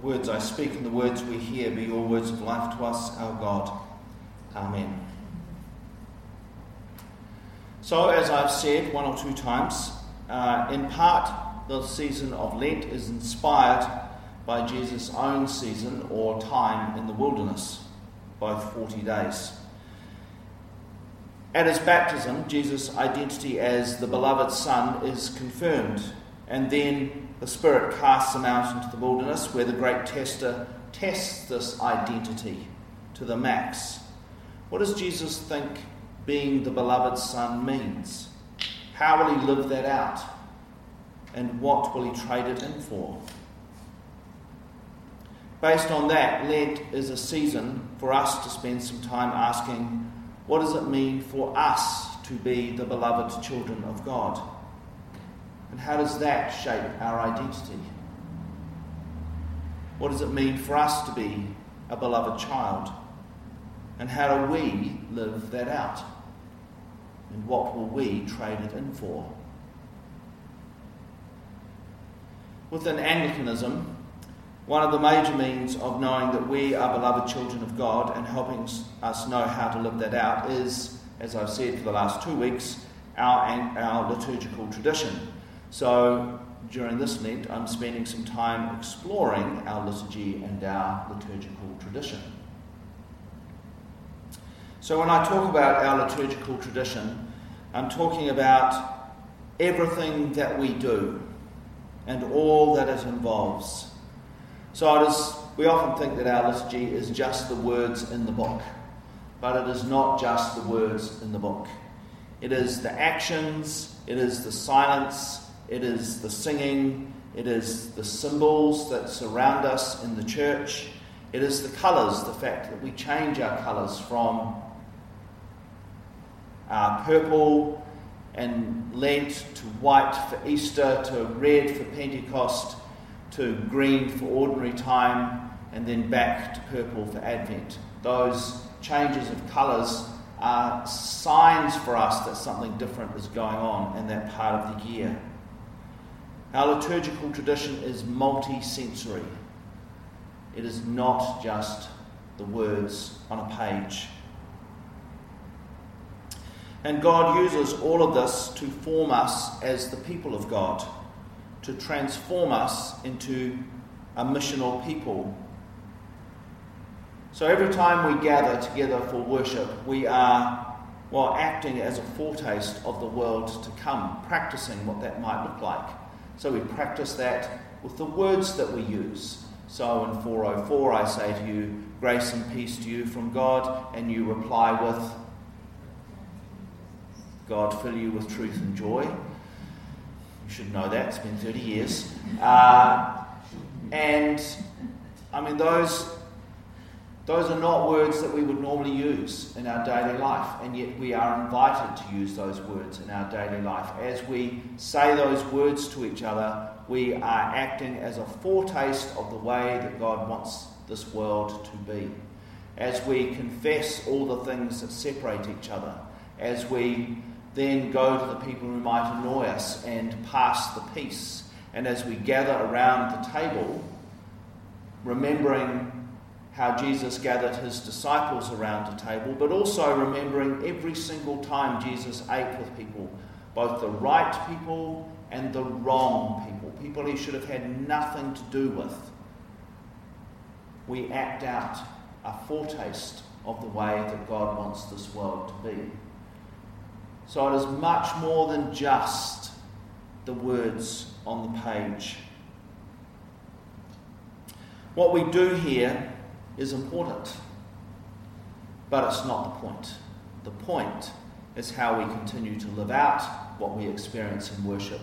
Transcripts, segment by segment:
The words I speak and the words we hear be your words of life to us, our God. Amen. So, as I've said one or two times, uh, in part the season of Lent is inspired by Jesus' own season or time in the wilderness, both 40 days. At his baptism, Jesus' identity as the beloved Son is confirmed, and then the Spirit casts him out into the wilderness where the great tester tests this identity to the max. What does Jesus think being the beloved Son means? How will he live that out? And what will he trade it in for? Based on that, Lent is a season for us to spend some time asking what does it mean for us to be the beloved children of God? And how does that shape our identity? What does it mean for us to be a beloved child? And how do we live that out? And what will we trade it in for? Within Anglicanism, one of the major means of knowing that we are beloved children of God and helping us know how to live that out is, as I've said for the last two weeks, our, our liturgical tradition. So during this Lent, I'm spending some time exploring our liturgy and our liturgical tradition. So when I talk about our liturgical tradition, I'm talking about everything that we do and all that it involves. So it is, we often think that our liturgy is just the words in the book, but it is not just the words in the book. It is the actions, it is the silence, it is the singing, it is the symbols that surround us in the church, it is the colours, the fact that we change our colours from our purple and Lent to white for Easter to red for Pentecost to green for ordinary time, and then back to purple for Advent. Those changes of colours are signs for us that something different is going on in that part of the year. Our liturgical tradition is multi sensory, it is not just the words on a page. And God uses all of this to form us as the people of God to transform us into a missional people. So every time we gather together for worship, we are, well, acting as a foretaste of the world to come, practicing what that might look like. So we practice that with the words that we use. So in 404, I say to you, Grace and peace to you from God, and you reply with, God fill you with truth and joy. You should know that, it's been 30 years. Uh, and I mean, those, those are not words that we would normally use in our daily life, and yet we are invited to use those words in our daily life. As we say those words to each other, we are acting as a foretaste of the way that God wants this world to be. As we confess all the things that separate each other, as we then go to the people who might annoy us and pass the peace. And as we gather around the table, remembering how Jesus gathered his disciples around a table, but also remembering every single time Jesus ate with people, both the right people and the wrong people, people he should have had nothing to do with. We act out a foretaste of the way that God wants this world to be. So it is much more than just the words on the page. What we do here is important, but it's not the point. The point is how we continue to live out what we experience in worship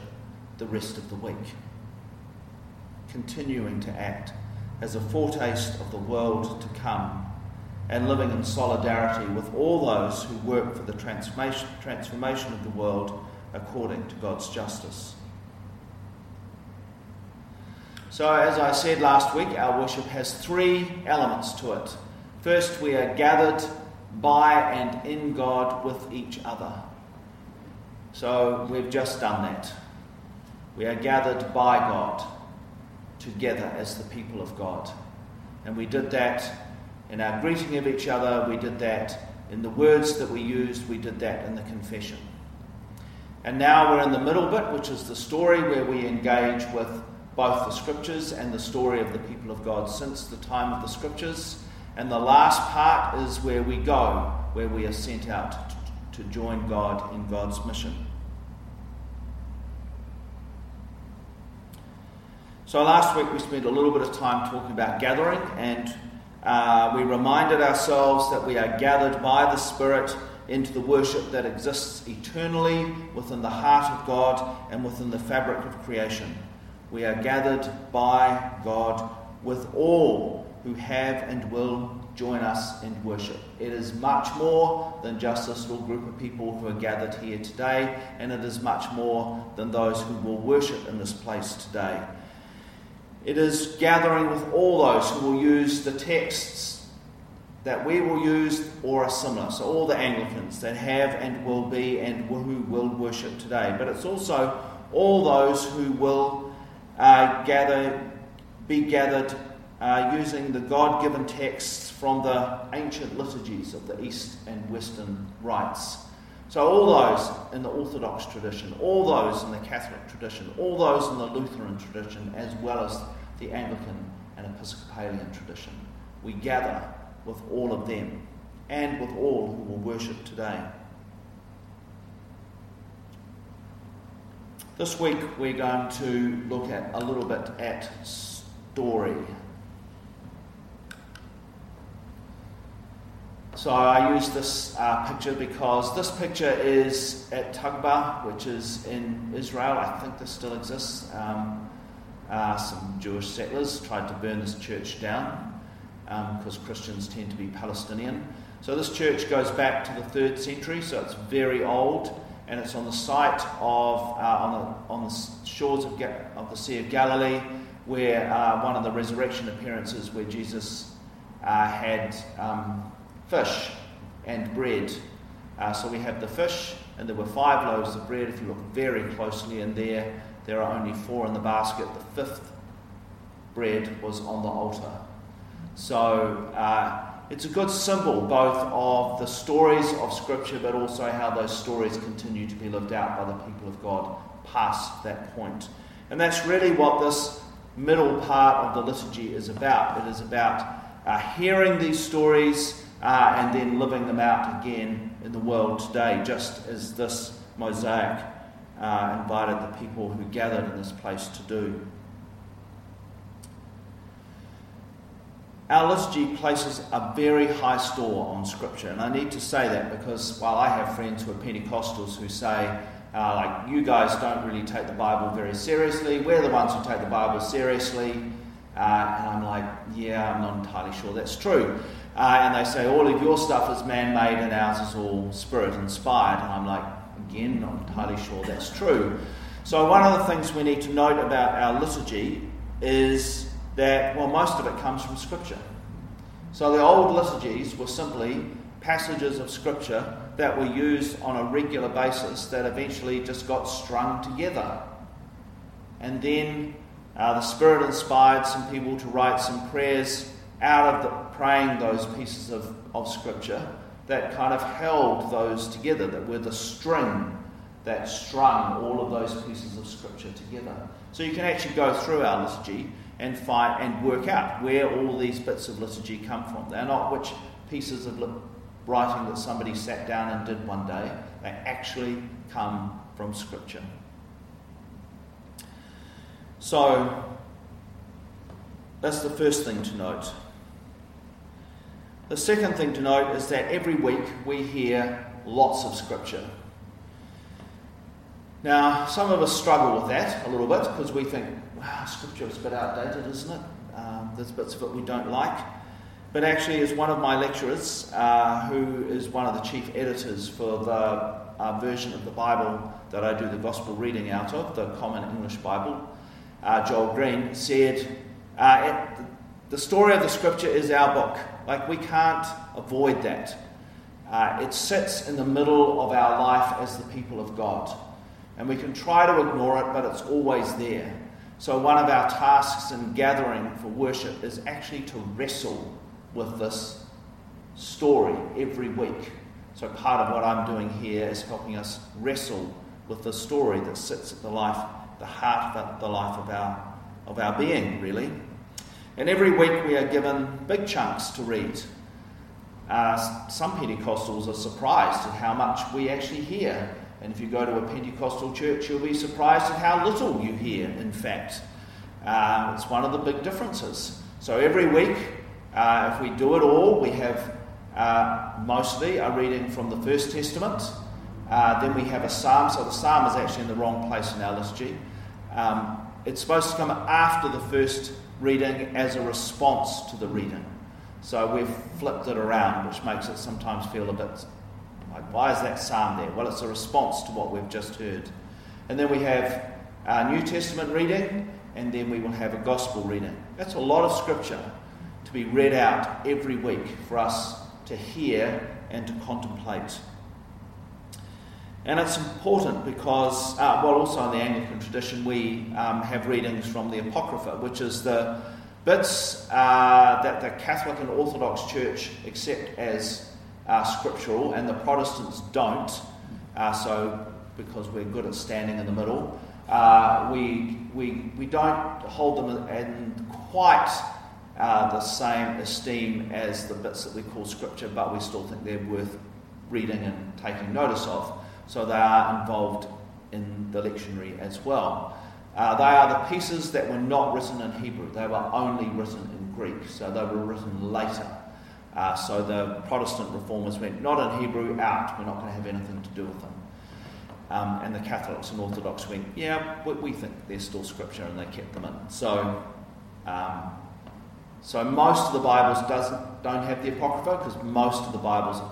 the rest of the week. Continuing to act as a foretaste of the world to come and living in solidarity with all those who work for the transformation, transformation of the world according to God's justice. So, as I said last week, our worship has three elements to it. First, we are gathered by and in God with each other. So, we've just done that. We are gathered by God together as the people of God. And we did that in our greeting of each other, we did that in the words that we used, we did that in the confession. And now we're in the middle bit, which is the story where we engage with both the scriptures and the story of the people of God since the time of the scriptures. And the last part is where we go, where we are sent out to join God in God's mission. So last week we spent a little bit of time talking about gathering, and uh, we reminded ourselves that we are gathered by the Spirit into the worship that exists eternally within the heart of God and within the fabric of creation. We are gathered by God with all who have and will join us in worship. It is much more than just this little group of people who are gathered here today, and it is much more than those who will worship in this place today. It is gathering with all those who will use the texts that we will use or are similar. So, all the Anglicans that have and will be and who will worship today. But it's also all those who will uh, gather, be gathered uh, using the God given texts from the ancient liturgies of the East and Western rites. So, all those in the Orthodox tradition, all those in the Catholic tradition, all those in the Lutheran tradition, as well as the Anglican and Episcopalian tradition. We gather with all of them and with all who will worship today. This week we're going to look at a little bit at story. So I use this uh, picture because this picture is at Tabgha, which is in Israel. I think this still exists. Um, uh, some Jewish settlers tried to burn this church down because um, Christians tend to be Palestinian. So this church goes back to the third century, so it's very old, and it's on the site of uh, on the on the shores of, Ga- of the Sea of Galilee, where uh, one of the resurrection appearances where Jesus uh, had um, fish and bread. Uh, so we have the fish, and there were five loaves of bread. If you look very closely in there, there are only four in the basket. The fifth bread was on the altar. So uh, it's a good symbol both of the stories of Scripture, but also how those stories continue to be lived out by the people of God past that point. And that's really what this middle part of the liturgy is about. It is about uh, hearing these stories uh, and then living them out again in the world today, just as this mosaic uh, invited the people who gathered in this place to do. Our liturgy places a very high store on Scripture, and I need to say that because while I have friends who are Pentecostals who say, uh, like, you guys don't really take the Bible very seriously, we're the ones who take the Bible seriously, uh, and I'm like, yeah, I'm not entirely sure that's true. Uh, and they say, all of your stuff is man made and ours is all spirit inspired, and I'm like, Again, not entirely sure that's true. So, one of the things we need to note about our liturgy is that, well, most of it comes from Scripture. So, the old liturgies were simply passages of Scripture that were used on a regular basis that eventually just got strung together. And then uh, the Spirit inspired some people to write some prayers out of the, praying those pieces of, of Scripture that kind of held those together, that were the string that strung all of those pieces of scripture together. So you can actually go through our liturgy and find and work out where all these bits of liturgy come from. They're not which pieces of writing that somebody sat down and did one day. They actually come from scripture. So that's the first thing to note. The second thing to note is that every week we hear lots of scripture. Now, some of us struggle with that a little bit because we think, wow, scripture is a bit outdated, isn't it? Um, there's bits of it we don't like. But actually, as one of my lecturers, uh, who is one of the chief editors for the uh, version of the Bible that I do the gospel reading out of, the Common English Bible, uh, Joel Green, said, uh, it, The story of the scripture is our book. Like, we can't avoid that. Uh, it sits in the middle of our life as the people of God. And we can try to ignore it, but it's always there. So, one of our tasks in gathering for worship is actually to wrestle with this story every week. So, part of what I'm doing here is helping us wrestle with the story that sits at the life, the heart of the life of our, of our being, really. And every week we are given big chunks to read. Uh, some Pentecostals are surprised at how much we actually hear. And if you go to a Pentecostal church, you'll be surprised at how little you hear, in fact. Uh, it's one of the big differences. So every week, uh, if we do it all, we have uh, mostly a reading from the First Testament. Uh, then we have a psalm. So the psalm is actually in the wrong place in our liturgy. Um, it's supposed to come after the first reading as a response to the reading. So we've flipped it around, which makes it sometimes feel a bit like, why is that psalm there? Well, it's a response to what we've just heard. And then we have our New Testament reading, and then we will have a gospel reading. That's a lot of scripture to be read out every week for us to hear and to contemplate. And it's important because, uh, well, also in the Anglican tradition, we um, have readings from the Apocrypha, which is the bits uh, that the Catholic and Orthodox Church accept as uh, scriptural, and the Protestants don't. Uh, so, because we're good at standing in the middle, uh, we, we, we don't hold them in quite uh, the same esteem as the bits that we call scripture, but we still think they're worth reading and taking notice of. So they are involved in the lectionary as well. Uh, they are the pieces that were not written in Hebrew, they were only written in Greek, so they were written later. Uh, so the Protestant reformers went, not in Hebrew, out, we're not going to have anything to do with them. Um, and the Catholics and Orthodox went, yeah, we, we, think they're still scripture, and they kept them in. So, um, so most of the Bibles doesn't, don't have the Apocrypha because most of the Bibles are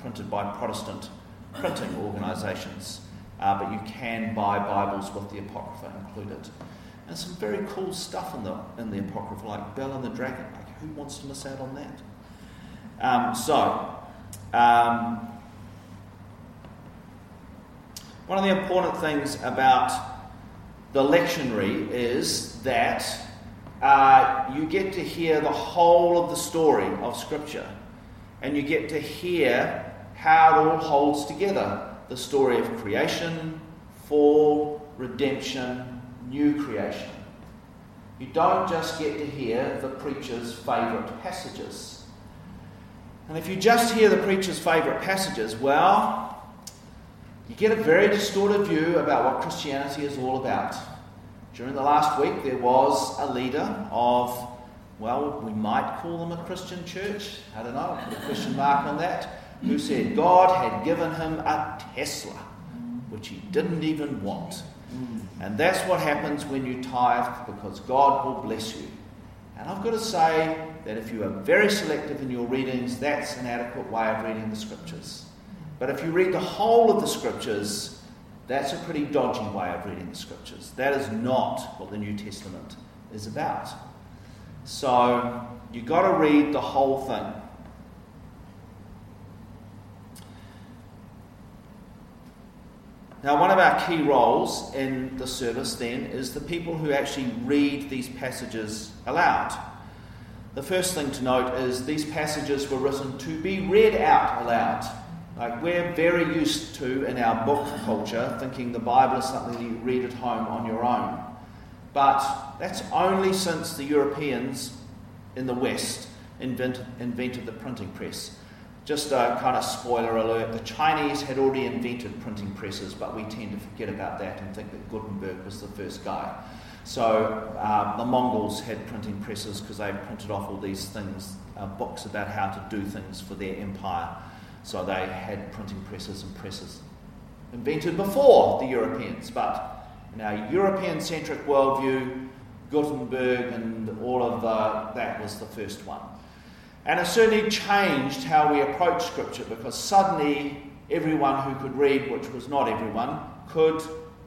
printed by Protestant printing organisations, uh, but you can buy Bibles with the Apocrypha included. And some very cool stuff in the, in the Apocrypha, like Bel and the Dragon. Like, who wants to miss out on that? Um, so, um, one of the important things about the lectionary is that uh, you get to hear the whole of the story of Scripture, and you get to hear how it all holds together the story of creation, fall, redemption, new creation. You don't just get to hear the preacher's favourite passages. And if you just hear the preacher's favourite passages, well, you get a very distorted view about what Christianity is all about. During the last week, there was a leader of, well, we might call them a Christian church. I don't know, put a question mark on that who said God had given him a Tesla, which he didn't even want. And that's what happens when you tithe, because God will bless you. And I've got to say that if you are very selective in your readings, that's an adequate way of reading the scriptures. But if you read the whole of the scriptures, that's a pretty dodgy way of reading the scriptures. That is not what the New Testament is about. So you've got to read the whole thing. Now, one of our key roles in the service then is the people who actually read these passages aloud. The first thing to note is these passages were written to be read out aloud. Like we're very used to in our book culture thinking the Bible is something you read at home on your own. But that's only since the Europeans in the West invented, invented the printing press. Just a kind of spoiler alert the Chinese had already invented printing presses, but we tend to forget about that and think that Gutenberg was the first guy. So um, the Mongols had printing presses because they printed off all these things, uh, books about how to do things for their empire. So they had printing presses and presses invented before the Europeans. But in our European centric worldview, Gutenberg and all of the, that was the first one. And it certainly changed how we approach Scripture because suddenly everyone who could read, which was not everyone, could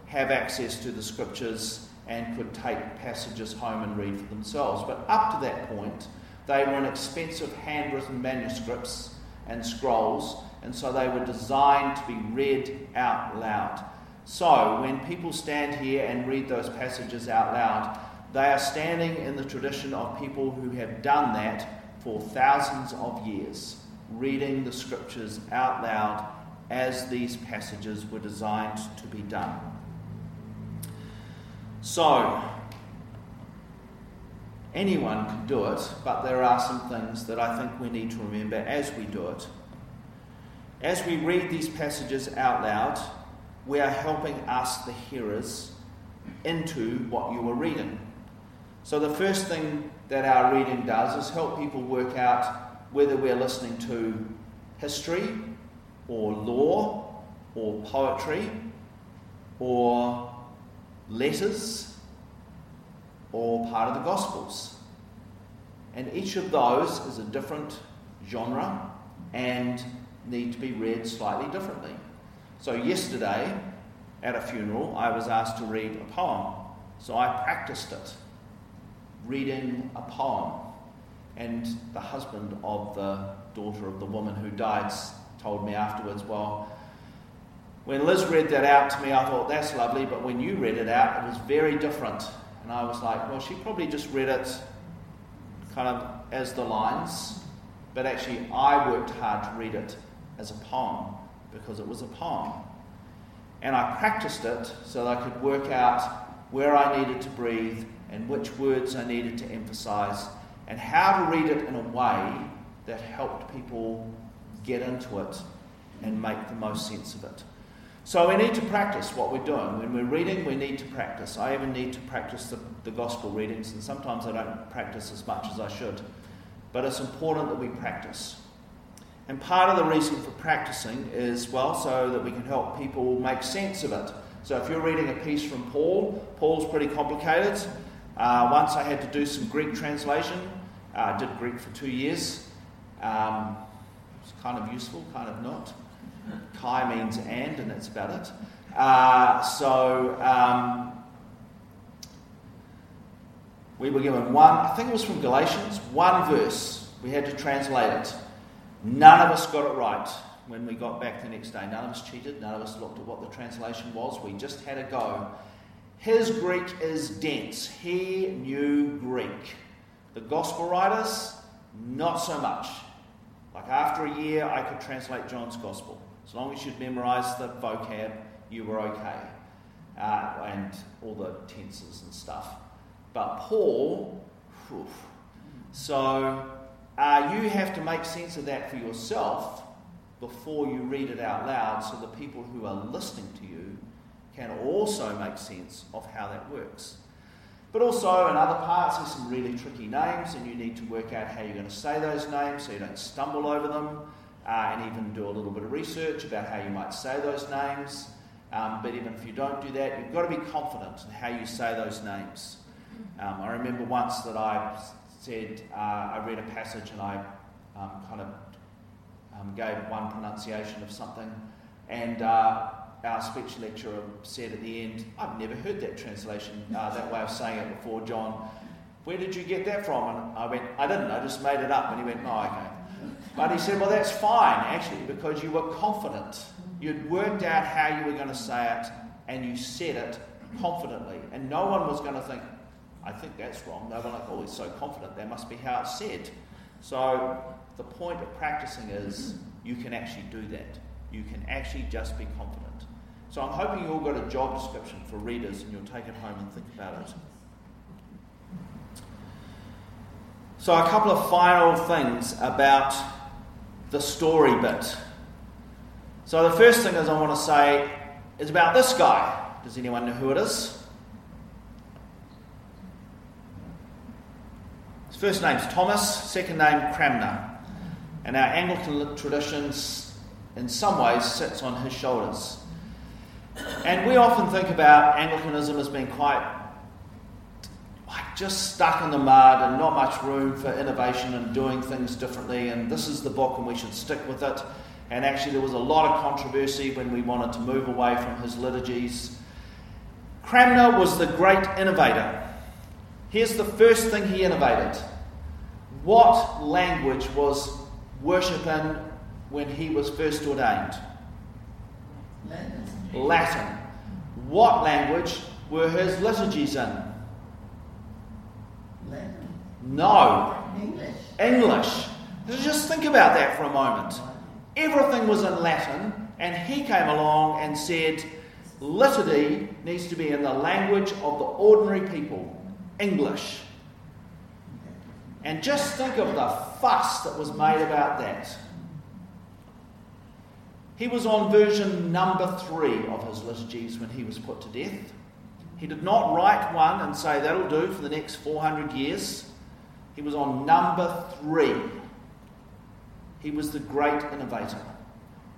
have access to the Scriptures and could take passages home and read for themselves. But up to that point, they were in expensive handwritten manuscripts and scrolls, and so they were designed to be read out loud. So, when people stand here and read those passages out loud, they are standing in the tradition of people who have done that for thousands of years, reading the scriptures out loud as these passages were designed to be done. So, anyone can do it, but there are some things that I think we need to remember as we do it. As we read these passages out loud, we are helping us, the hearers, into what you are reading. So, the first thing that our reading does is help people work out whether we're listening to history or law or poetry or letters or part of the Gospels. And each of those is a different genre and need to be read slightly differently. So, yesterday at a funeral, I was asked to read a poem. So, I practiced it, reading a poem. And the husband of the daughter of the woman who died told me afterwards, Well, when Liz read that out to me, I thought, That's lovely, but when you read it out, it was very different. And I was like, Well, she probably just read it kind of as the lines, but actually, I worked hard to read it as a poem because it was a poem. And I practiced it so that I could work out where I needed to breathe and which words I needed to emphasize and how to read it in a way that helped people get into it and make the most sense of it. So we need to practice what we're doing. When we're reading, we need to practice. I even need to practice the, the gospel readings, and sometimes I don't practice as much as I should. But it's important that we practice. And part of the reason for practicing is, well, so that we can help people make sense of it. So if you're reading a piece from Paul, Paul's pretty complicated. Uh, once I had to do some Greek translation. I uh, did Greek for two years. Um, it's kind of useful, kind of not. Kai means and, and that's about it. Uh, so um, we were given one, I think it was from Galatians, one verse. We had to translate it. None of us got it right when we got back the next day. None of us cheated. None of us looked at what the translation was. We just had a go. His Greek is dense. He knew Greek. The gospel writers, not so much. Like after a year, I could translate John's gospel. As long as you'd memorized the vocab, you were okay. Uh, and all the tenses and stuff. But Paul, whew, so uh, you have to make sense of that for yourself before you read it out loud so the people who are listening to you can also make sense of how that works. But also, in other parts, there's some really tricky names, and you need to work out how you're going to say those names so you don't stumble over them, uh, and even do a little bit of research about how you might say those names. Um, but even if you don't do that, you've got to be confident in how you say those names. Um, I remember once that I said, uh, I read a passage and I um, kind of um, gave one pronunciation of something, and uh, our speech lecturer said at the end, I've never heard that translation, uh, that way of saying it before, John. Where did you get that from? And I went, I didn't, I just made it up. And he went, Oh, okay. But he said, Well, that's fine, actually, because you were confident. You'd worked out how you were going to say it, and you said it confidently. And no one was going to think, I think that's wrong. They were like, oh, he's so confident. That must be how it's said. So the point of practicing is you can actually do that. You can actually just be confident. So I'm hoping you all got a job description for readers and you'll take it home and think about it. So, a couple of final things about the story bit. So, the first thing is I want to say is about this guy. Does anyone know who it is? His first name's Thomas, second name Cranmer. And our Anglican tradition, in some ways, sits on his shoulders. And we often think about Anglicanism as being quite like just stuck in the mud and not much room for innovation and doing things differently. And this is the book, and we should stick with it. And actually, there was a lot of controversy when we wanted to move away from his liturgies. Cranmer was the great innovator. Here's the first thing he innovated. What language was worship in when he was first ordained? Latin. What language were his liturgies in? Latin. No, English. English. Just think about that for a moment. Everything was in Latin, and he came along and said, Liturgy needs to be in the language of the ordinary people, English. And just think of the fuss that was made about that. He was on version number three of his liturgies when he was put to death. He did not write one and say that'll do for the next 400 years. He was on number three. He was the great innovator.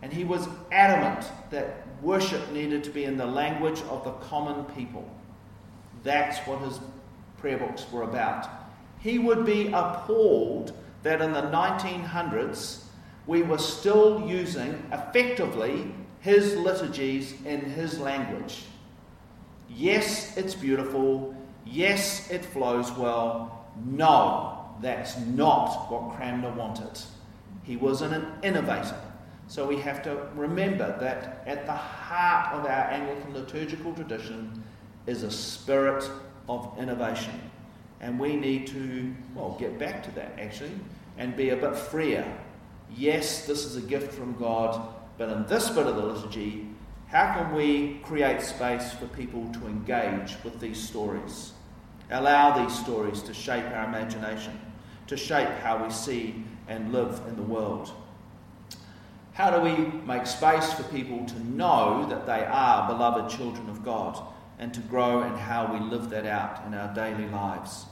And he was adamant that worship needed to be in the language of the common people. That's what his prayer books were about. He would be appalled that in the 1900s we were still using effectively his liturgies in his language. Yes, it's beautiful. Yes, it flows well. No, that's not what Cranmer wanted. He was an innovator. So we have to remember that at the heart of our Anglican liturgical tradition is a spirit of innovation. And we need to, well, get back to that actually and be a bit freer. Yes, this is a gift from God, but in this bit of the liturgy, how can we create space for people to engage with these stories? Allow these stories to shape our imagination, to shape how we see and live in the world. How do we make space for people to know that they are beloved children of God and to grow in how we live that out in our daily lives?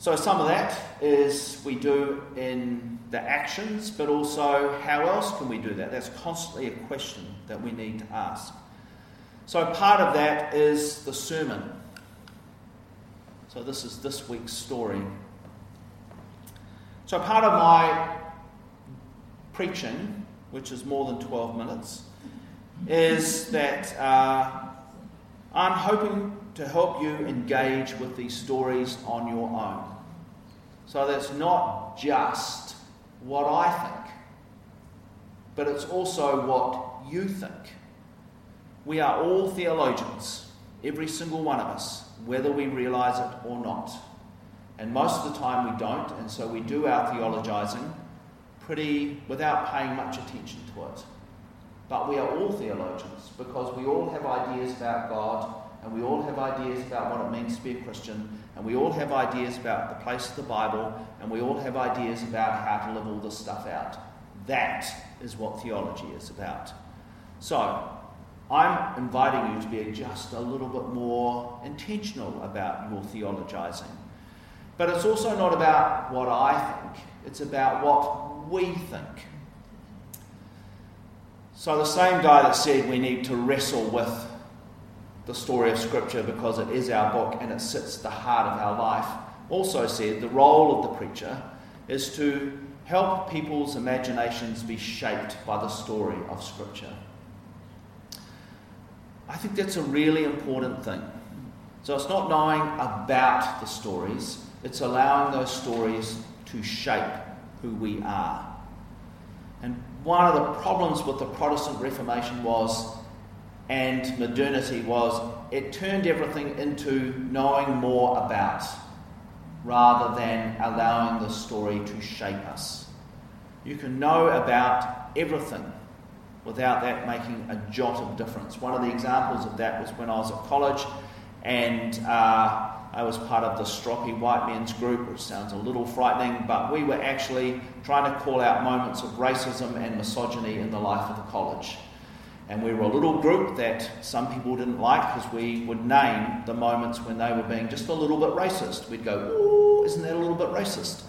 So, some of that is we do in the actions, but also how else can we do that? That's constantly a question that we need to ask. So, part of that is the sermon. So, this is this week's story. So, part of my preaching, which is more than 12 minutes, is that uh, I'm hoping to help you engage with these stories on your own. So that's not just what I think, but it's also what you think. We are all theologians, every single one of us, whether we realize it or not. And most of the time we don't, and so we do our theologizing pretty without paying much attention to it. But we are all theologians because we all have ideas about God and we all have ideas about what it means to be a Christian and we all have ideas about the place of the Bible and we all have ideas about how to live all this stuff out. That is what theology is about. So, I'm inviting you to be just a little bit more intentional about your theologizing. But it's also not about what I think, it's about what we think. So, the same guy that said we need to wrestle with the story of Scripture because it is our book and it sits at the heart of our life also said the role of the preacher is to help people's imaginations be shaped by the story of Scripture. I think that's a really important thing. So, it's not knowing about the stories, it's allowing those stories to shape who we are. And one of the problems with the Protestant Reformation was, and modernity was, it turned everything into knowing more about rather than allowing the story to shape us. You can know about everything without that making a jot of difference. One of the examples of that was when I was at college and uh, I was part of the stroppy white men's group, which sounds a little frightening, but we were actually trying to call out moments of racism and misogyny in the life of the college. And we were a little group that some people didn't like because we would name the moments when they were being just a little bit racist. We'd go, ooh, isn't that a little bit racist?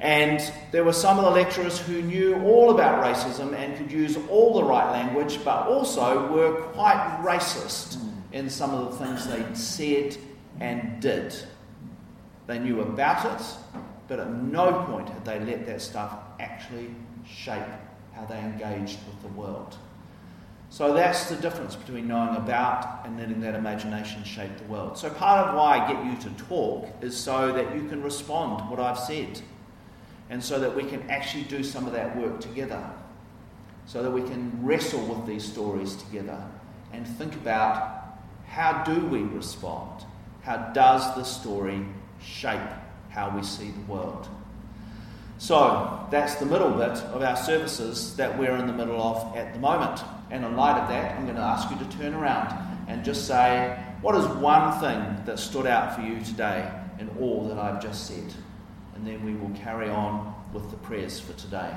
And there were some of the lecturers who knew all about racism and could use all the right language, but also were quite racist in some of the things they said and did. They knew about it, but at no point had they let that stuff actually shape how they engaged with the world. So that's the difference between knowing about and letting that imagination shape the world. So part of why I get you to talk is so that you can respond to what I've said. And so that we can actually do some of that work together. So that we can wrestle with these stories together and think about how do we respond? How does the story shape how we see the world? So that's the middle bit of our services that we're in the middle of at the moment. And in light of that, I'm going to ask you to turn around and just say, what is one thing that stood out for you today in all that I've just said? And then we will carry on with the prayers for today.